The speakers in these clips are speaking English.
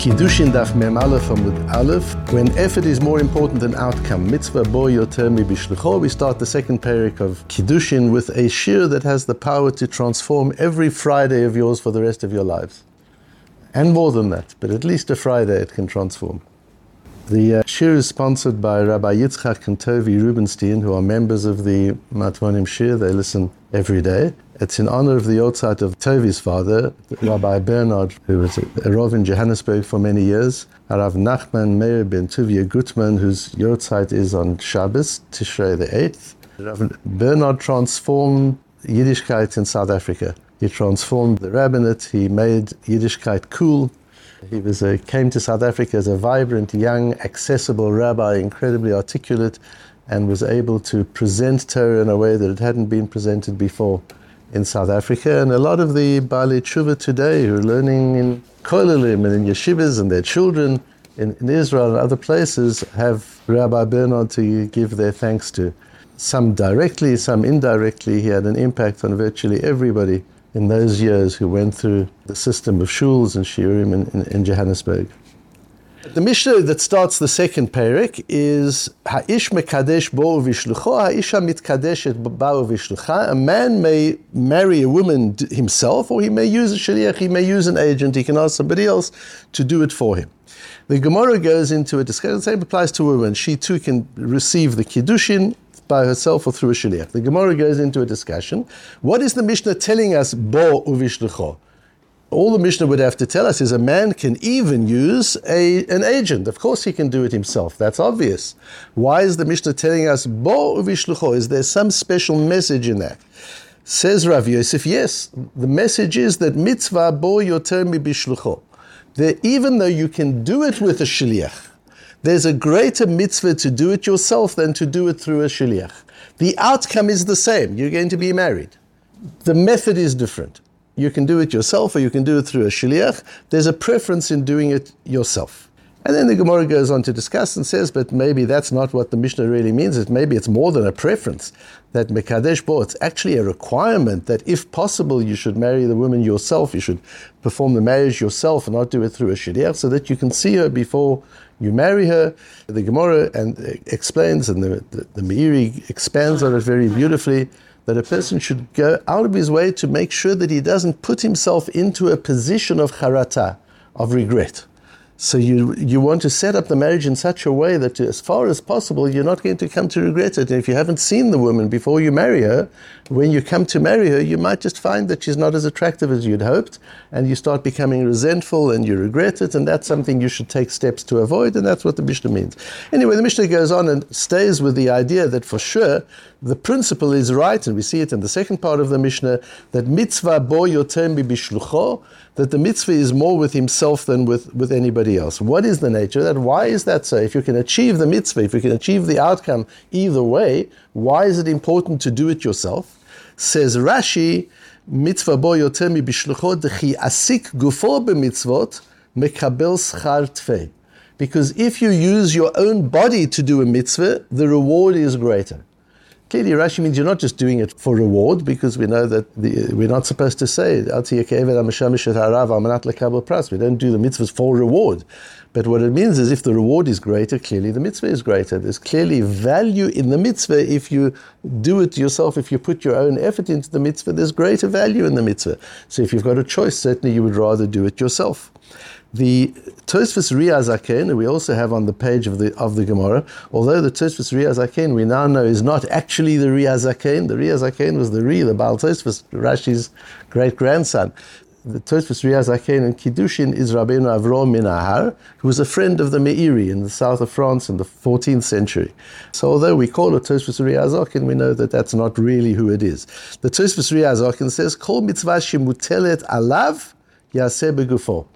Kiddushin Daf Mem Aleph Amud Aleph. When effort is more important than outcome, Mitzvah Bo Yoter Mi Bishlucho. We start the second parak of Kiddushin with a shir that has the power to transform every Friday of yours for the rest of your lives. And more than that, but at least a Friday it can transform. The uh, shir is sponsored by Rabbi Yitzchak and Tovi Rubenstein, who are members of the Matmonim Shir. They listen every day. It's in honor of the Yahrzeit of Tovi's father, Rabbi Bernhard, who was a Rav in Johannesburg for many years, Rav Nachman Meir ben Tuvia Gutman, whose Yahrzeit is on Shabbos, Tishrei the 8th. Rav Bernhard transformed Yiddishkeit in South Africa. He transformed the rabbinate, he made Yiddishkeit cool. He was a, came to South Africa as a vibrant, young, accessible rabbi, incredibly articulate, and was able to present Torah in a way that it hadn't been presented before in South Africa, and a lot of the Baalei Tshuva today who are learning in Kolelim and in yeshivas and their children in, in, Israel and other places have Rabbi Bernhard to give their thanks to. Some directly, some indirectly. He had an impact on virtually everybody in those years who went through the system of shuls and shiurim in, in, in Johannesburg. The Mishnah that starts the second parak is Ha'ish mekadesh bo vishlucho, ha'isha mitkadeshet bo vishlucha. A man may marry a woman himself, or he may use a shaliach, he may use an agent, he can ask somebody else to do it for him. The Gemara goes into a discussion, the same applies to women. She too can receive the kiddushin by herself or through a shaliach. The Gemara goes into a discussion. What is the Mishnah telling us bo uvishlucho? all the Mishnah would have to tell us is a man can even use a, an agent. Of course, he can do it himself. That's obvious. Why is the Mishnah telling us, Bo uvishlucho? Is there some special message in that? Says Rav Yosef, yes. The message is that mitzvah bo yoter mi bishlucho. That even though you can do it with a shliach, there's a greater mitzvah to do it yourself than to do it through a shliach. The outcome is the same. You're going to be married. The method is different. You can do it yourself or you can do it through a shliach. There's a preference in doing it yourself. And then the Gemara goes on to discuss and says, but maybe that's not what the Mishnah really means. It maybe it's more than a preference. That Mekadesh Bo, it's actually a requirement that if possible, you should marry the woman yourself. You should perform the marriage yourself and not do it through a shliach, so that you can see her before you marry her. The Gemara and uh, explains, and the, the, the Meiri expands on it very beautifully that a person should go out of his way to make sure that he doesn't put himself into a position of charata, of regret. So you, you want to set up the marriage in such a way that as far as possible, you're not going to come to regret it. And if you haven't seen the woman before you marry her, when you come to marry her, you might just find that she's not as attractive as you'd hoped, and you start becoming resentful and you regret it, and that's something you should take steps to avoid, and that's what the Mishnah means. Anyway, the Mishnah goes on and stays with the idea that for sure the principle is right, and we see it in the second part of the Mishnah, that mitzvah bo yotem bishlucho, that the mitzvah is more with himself than with, with anybody else. What is the nature of that? Why is that so? If you can achieve the mitzvah, if you can achieve the outcome either way, why is it important to do it yourself? Says Rashi, mitzvah bo yotem bishlucho dechi asik gufo b'mitzvot mekabel schar. Because if you use your own body to do a mitzvah, the reward is greater. Clearly, Rashi means you're not just doing it for reward, because we know that the, we're not supposed to say, we don't do the mitzvahs for reward. But what it means is if the reward is greater, clearly the mitzvah is greater. There's clearly value in the mitzvah if you do it yourself, if you put your own effort into the mitzvah, there's greater value in the mitzvah. So if you've got a choice, certainly you would rather do it yourself. The Tosfos Riazaken, we also have on the page of the of the Gemara, although the Tosfos Riazaken we now know is not actually the Riazaken. The Riazaken was the Ri, the Baal Tosfos, Rashi's great grandson. The Tosfos Riazaken in Kiddushin is Rabbeinu Avrom Minahar, who was a friend of the Meiri in the south of France in the 14th century. So although we call it Tosfos Riazaken, we know that that's not really who it is. The Tosfos Riazaken says, "Kol mitzvah shemutelet alav yaseh begufo."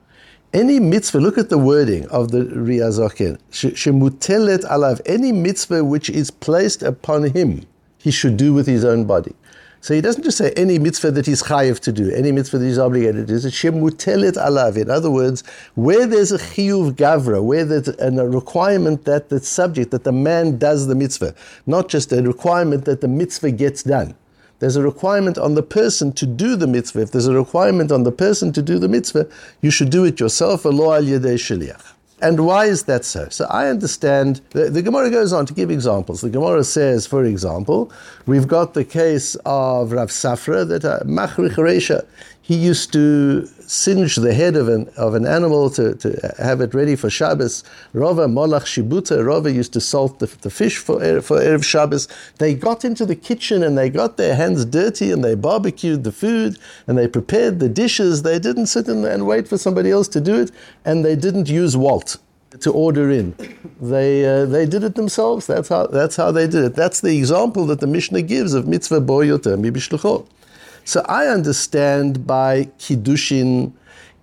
Any mitzvah, look at the wording of the Riazaken, shemutelet alav, any mitzvah which is placed upon him, he should do with his own body. So he doesn't just say any mitzvah that he's chayiv to do, any mitzvah that he's obligated to do. Shemutelet alav. In other words, where there's a chiyuv gavra, where there's a requirement that the subject, that the man does the mitzvah, not just a requirement that the mitzvah gets done. There's a requirement on the person to do the mitzvah. If there's a requirement on the person to do the mitzvah, you should do it yourself. And why is that so? So I understand, the, the, Gemara goes on to give examples. The Gemara says, for example, we've got the case of Rav Safra that uh, Machrich Resha, he used to singe the head of an, of an animal to, to have it ready for Shabbos. Rava Molach Shibuta, Rava used to salt the, the fish for, for Erev Shabbos. They got into the kitchen and they got their hands dirty and they barbecued the food and they prepared the dishes. They didn't sit in and wait for somebody else to do it and they didn't use Wolt to order in. They, uh, they did it themselves. That's how, that's how they did it. That's the example that the Mishnah gives of mitzvah bo yoter mi so I understand by Kiddushin,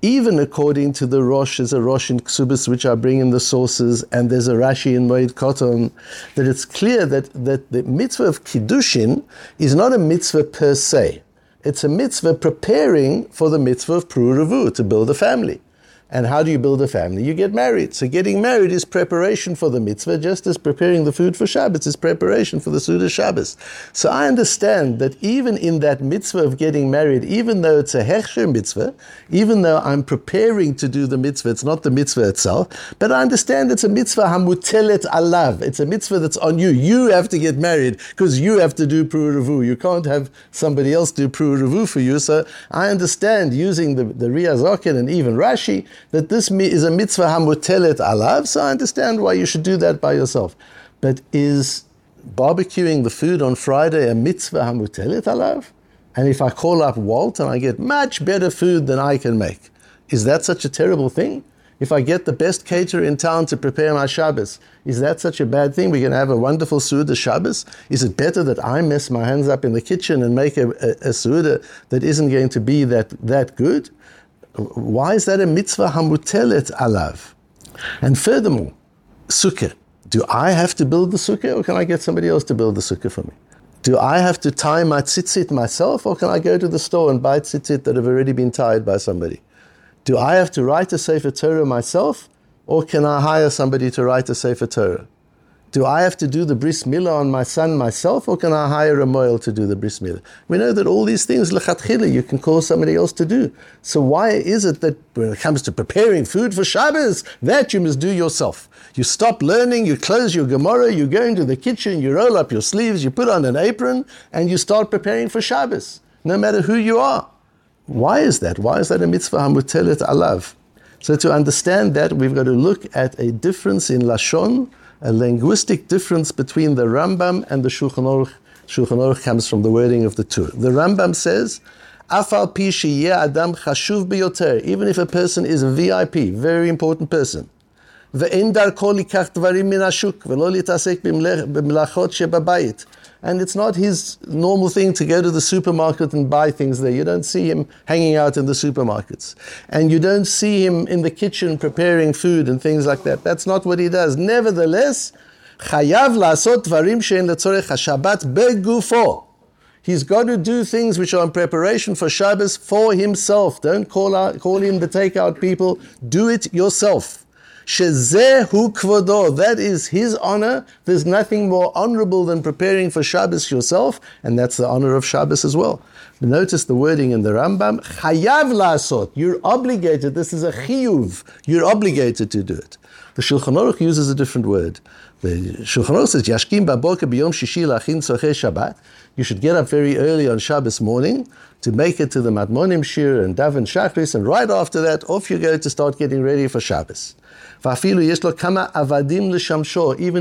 even according to the Rosh, there's a Rosh in Ksubis, which I bring in the sources, and there's a Rashi in Moed Katan, that it's clear that, that the mitzvah of Kiddushin is not a mitzvah per se. It's a mitzvah preparing for the mitzvah of Pruruvu, to build a family. And how do you build a family? You get married. So getting married is preparation for the mitzvah, just as preparing the food for Shabbos is preparation for the Suda Shabbos. So I understand that even in that mitzvah of getting married, even though it's a hechsher mitzvah, even though I'm preparing to do the mitzvah, it's not the mitzvah itself, but I understand it's a mitzvah hamutelet alav. It's a mitzvah that's on you. You have to get married because you have to do pruruvu. You can't have somebody else do pruruvu for you. So I understand using the, the Riyazakin and even Rashi that this is a mitzvah hamutelet alav, so I understand why you should do that by yourself. But is barbecuing the food on Friday a mitzvah hamutelet alav? And if I call up Wolt and I get much better food than I can make, is that such a terrible thing? If I get the best caterer in town to prepare my Shabbos, is that such a bad thing? We're going to have a wonderful Suda Shabbos? Is it better that I mess my hands up in the kitchen and make a, a, a Suda that isn't going to be that, that good? Why is that a mitzvah hamutelet alav? And furthermore, sukkah. Do I have to build the sukkah or can I get somebody else to build the sukkah for me? Do I have to tie my tzitzit myself or can I go to the store and buy tzitzit that have already been tied by somebody? Do I have to write a Sefer Torah myself or can I hire somebody to write a Sefer Torah? Do I have to do the bris milah on my son myself, or can I hire a moil to do the bris milah? We know that all these things lechatchila you can call somebody else to do. So why is it that when it comes to preparing food for Shabbos, that you must do yourself? You stop learning, you close your Gemara, you go into the kitchen, you roll up your sleeves, you put on an apron, and you start preparing for Shabbos, no matter who you are. Why is that? Why is that a mitzvah hamutelet alav? So to understand that, we've got to look at a difference in lashon a linguistic difference between the Rambam and the Shulchan Aruch. Shulchan Aruch comes from the wording of the two. The Rambam says, Afal pi adam chashuv biyoter, even if a person is a VIP, very important person. ואין דרכו לקח דברים מן השוק ולא להתעסק במלאכות שבבית and it's not his normal thing to go to the supermarket and buy things there. You don't see him hanging out in the supermarkets. And you don't see him in the kitchen preparing food and things like that. That's not what he does. Nevertheless, חייב לעשות דברים שאין לצורך השבת בגופו. He's got to do things which are in preparation for Shabbos for himself. Don't call, out, call in the takeout people. Do it yourself. Shezehu kvodo. That is his honor. There's nothing more honorable than preparing for Shabbos yourself, and that's the honor of Shabbos as well. Notice the wording in the Rambam. Chayav lasot. You're obligated. This is a chiyuv. You're obligated to do it. The Shulchan Aruch uses a different word. The Shulchan Aruch says, Yashkim baboka biyom shishi lachin Shabbat. You should get up very early on Shabbos morning to make it to the Matmonim Shir and Daven Shachris, and right after that, off you go to start getting ready for Shabbos. Even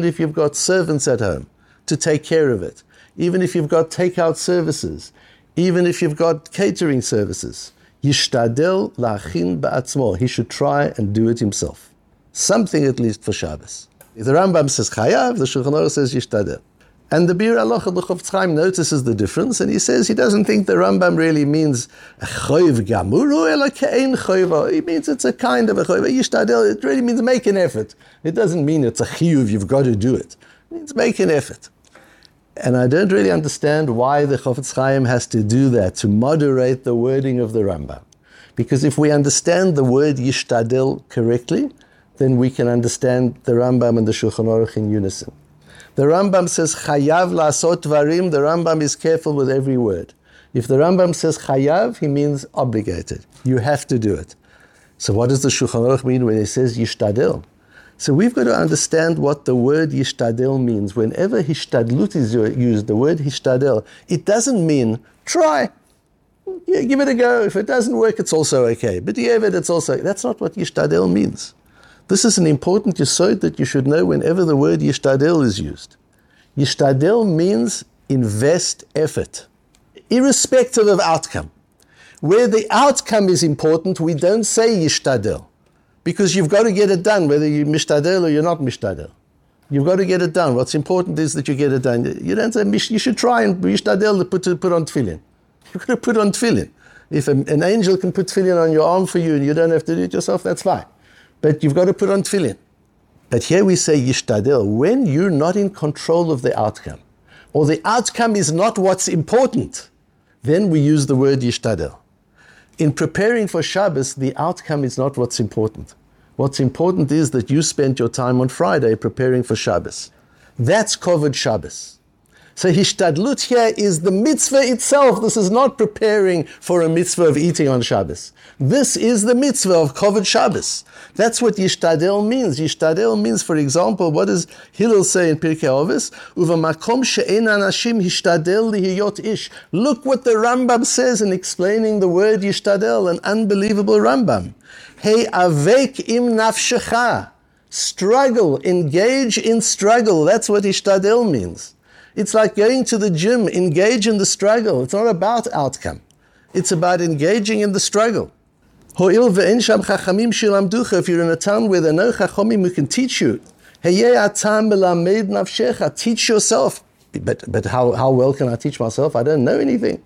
if you've got servants at home to take care of it, even if you've got takeout services, even if you've got catering services, yishtadel lachin ba'atzmo. He should try and do it himself. Something at least for Shabbos. If the Rambam says chayav, the Shulchan Aruch says yishtadel. And the Biur Halacha the Chofetz Chaim notices the difference, and he says he doesn't think the Rambam really means a choiv gamuru ela kein choiva. He means it's a kind of a choiv. Yishtadel, it really means make an effort. It doesn't mean it's a chiyuv, you've got to do it. It means make an effort. And I don't really understand why the Chofetz Chaim has to do that, to moderate the wording of the Rambam. Because if we understand the word yishtadel correctly, then we can understand the Rambam and the Shulchan Aruch in unison. The Rambam says chayav lasot varim. The Rambam is careful with every word. If the Rambam says chayav, he means obligated. You have to do it. So what does the Shulchan Aruch mean when he says yishtadel? So we've got to understand what the word yishtadel means. Whenever hishtadlut is used, the word hishtadel, it doesn't mean try. Yeah, give it a go. If it doesn't work, it's also okay. But yeah, it's also that's not what yishtadel means. This is an important yesod that you should know whenever the word yishtadel is used. Yishtadel means invest effort irrespective of outcome. Where the outcome is important, we don't say yishtadel, because you've got to get it done, whether you're mishtadel or you're not mishtadel. You've got to get it done. What's important is that you get it done. You don't say you should try and mishtadel to put, to put on tefillin. You've got to put on tefillin. If an angel can put tefillin on your arm for you and you don't have to do it yourself, that's fine. But you've got to put on tefillin. But here we say yishtadel when you're not in control of the outcome, or the outcome is not what's important then we use the word yishtadel. In preparing for Shabbos, the outcome is not what's important. What's important is that you spent your time on Friday preparing for Shabbos. That's Kovod Shabbos. So hishtadlut here is the mitzvah itself. This is not preparing for a mitzvah of eating on Shabbos. This is the mitzvah of Kovod Shabbos. That's what yishtadel means. Yishtadel means, for example, what does Hillel say in Pirkei Avos? Uva makom she'en anashim hishtadel lihiyot ish. Look what the Rambam says in explaining the word yishtadel, an unbelievable Rambam. Hey avek im nafshecha. Struggle, engage in struggle. That's what ishtadel means. It's like going to the gym, engage in the struggle. It's not about outcome. It's about engaging in the struggle. If you're in a town where there are no chachamim who can teach you, teach yourself. But, but how, how well can I teach myself? I don't know anything.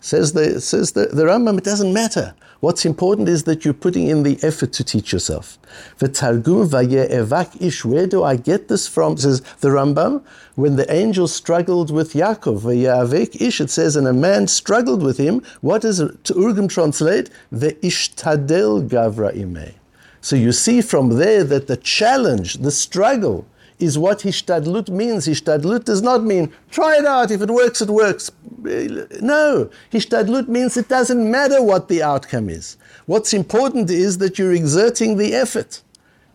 Says the, says the, the Rambam, it doesn't matter. What's important is that you're putting in the effort to teach yourself. The Targum evak ish, where do I get this from? Says the Rambam, when the angel struggled with Yaakov, vayavek ish, it says, and a man struggled with him. What does Targum translate? The ishtadel gavra ime. So you see from there that the challenge, the struggle, is what hishtadlut means. Hishtadlut does not mean try it out. If it works, it works. No, hishtadlut means it doesn't matter what the outcome is. What's important is that you're exerting the effort.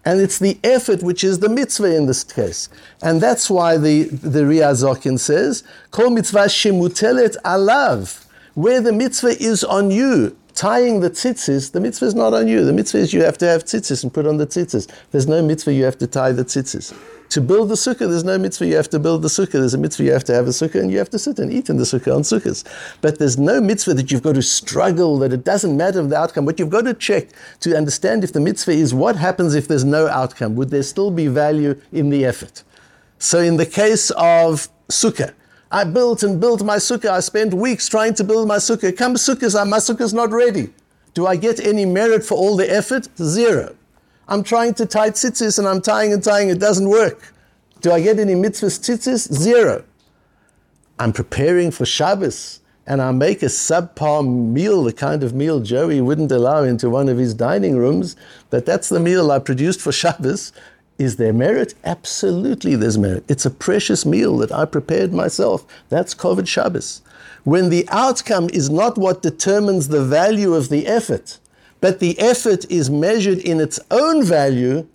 And it's the effort which is the mitzvah in this case. And that's why the, the Riazokin says, Kol mitzvah shemutelet alav. Where the mitzvah is on you, tying the tzitzis, the mitzvah is not on you. The mitzvah is you have to have tzitzis and put on the tzitzis. There's no mitzvah you have to tie the tzitzis. To build the sukkah, there's no mitzvah you have to build the sukkah. There's a mitzvah you have to have a sukkah and you have to sit and eat in the sukkah on Sukkos. But there's no mitzvah that you've got to struggle, that it doesn't matter the outcome. What you've got to check to understand if the mitzvah is what happens if there's no outcome. Would there still be value in the effort? So in the case of sukkah, I built and built my sukkah. I spent weeks trying to build my sukkah. Come Sukkos, my sukkah's not ready. Do I get any merit for all the effort? Zero. I'm trying to tie tzitzis and I'm tying and tying, it doesn't work. Do I get any mitzvahs tzitzis? Zero. I'm preparing for Shabbos and I make a subpar meal, the kind of meal Joey wouldn't allow into one of his dining rooms, but that's the meal I produced for Shabbos. Is there merit? Absolutely, there's merit. It's a precious meal that I prepared myself. That's Kovod Shabbos. When the outcome is not what determines the value of the effort, but the effort is measured in its own value,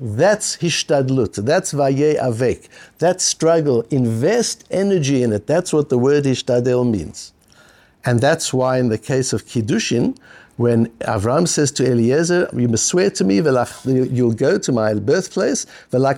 that's hishtadlut. That's vaye avek. That struggle. Invest energy in it. That's what the word hishtadel means. And that's why in the case of Kiddushin, when Avram says to Eliezer, you must swear to me, you'll go to my birthplace, you'll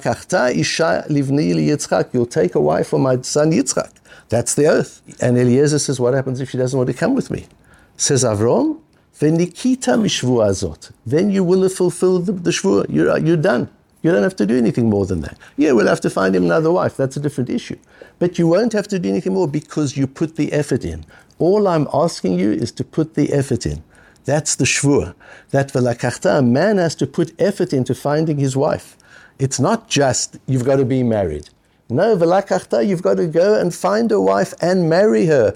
take a wife for my son Yitzchak. That's the oath. And Eliezer says, what happens if she doesn't want to come with me? Says Avram, Venikita mishvua Then you will have fulfilled the, the shvua. You're, you're done. You don't have to do anything more than that. Yeah, we'll have to find him another wife. That's a different issue. But you won't have to do anything more because you put the effort in. All I'm asking you is to put the effort in. That's the shvua. That velakachta, a man has to put effort into finding his wife. It's not just you've got to be married. No, velakachta, you've got to go and find a wife and marry her,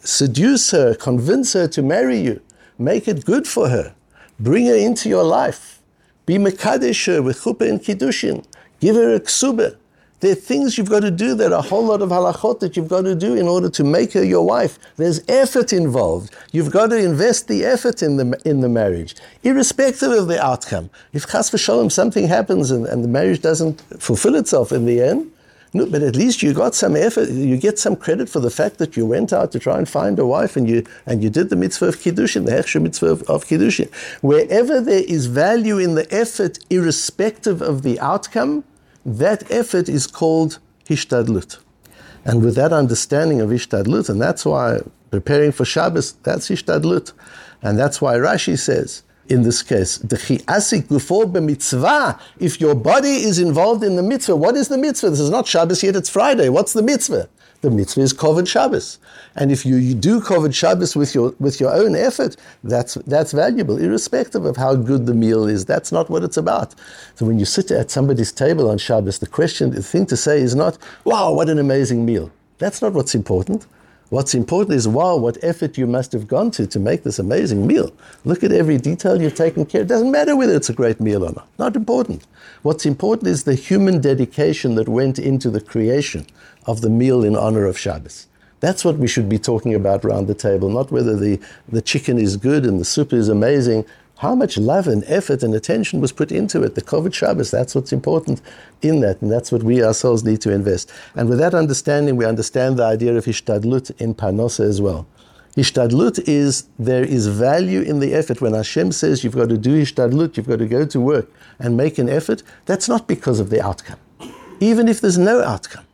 seduce her, convince her to marry you. Make it good for her. Bring her into your life. Be Mekadesh her with chuppah and kiddushin. Give her a ksuba. There are things you've got to do. There are a whole lot of halachot that you've got to do in order to make her your wife. There's effort involved. You've got to invest the effort in the, in the marriage, irrespective of the outcome. If chas v'shalom, something happens and, and the marriage doesn't fulfill itself in the end, no, but at least you got some effort. You get some credit for the fact that you went out to try and find a wife and you and you did the mitzvah of kiddushin, the hechsher mitzvah of, of kiddushin. Wherever there is value in the effort, irrespective of the outcome, that effort is called hishtadlut. And with that understanding of hishtadlut, and that's why preparing for Shabbos, that's hishtadlut. And that's why Rashi says, in this case, if your body is involved in the mitzvah, what is the mitzvah? This is not Shabbos yet, it's Friday. What's the mitzvah? The mitzvah is Kovod Shabbos. And if you, you do Kovod Shabbos with your, with your own effort, that's, that's valuable, irrespective of how good the meal is. That's not what it's about. So when you sit at somebody's table on Shabbos, the question, the thing to say is not, wow, what an amazing meal. That's not what's important. What's important is, wow, what effort you must have gone to to make this amazing meal. Look at every detail you've taken care of. It doesn't matter whether it's a great meal or not. Not important. What's important is the human dedication that went into the creation of the meal in honor of Shabbos. That's what we should be talking about around the table, not whether the, the chicken is good and the soup is amazing how much love and effort and attention was put into it. The Kovod Shabbos, that's what's important in that, and that's what we ourselves need to invest. And with that understanding, we understand the idea of Hishtadlut in Parnosa as well. Hishtadlut is there is value in the effort. When Hashem says you've got to do Hishtadlut, you've got to go to work and make an effort, that's not because of the outcome. Even if there's no outcome.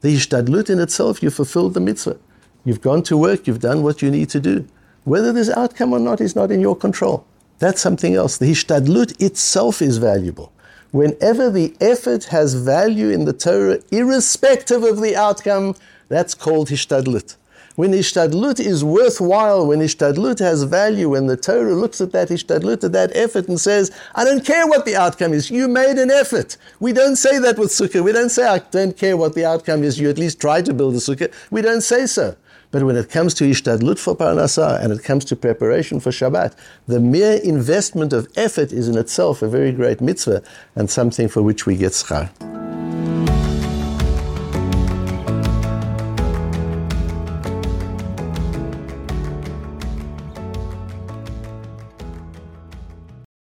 The Hishtadlut in itself, you fulfilled the mitzvah. You've gone to work, you've done what you need to do. Whether there's outcome or not is not in your control. That's something else. The hishtadlut itself is valuable. Whenever the effort has value in the Torah, irrespective of the outcome, that's called hishtadlut. When hishtadlut is worthwhile, when hishtadlut has value, when the Torah looks at that hishtadlut, at that effort, and says, I don't care what the outcome is, you made an effort. We don't say that with sukkah. We don't say, I don't care what the outcome is, you at least try to build a sukkah. We don't say so. But when it comes to Ishtadlut for Parnasah and it comes to preparation for Shabbat, the mere investment of effort is in itself a very great mitzvah and something for which we get schar.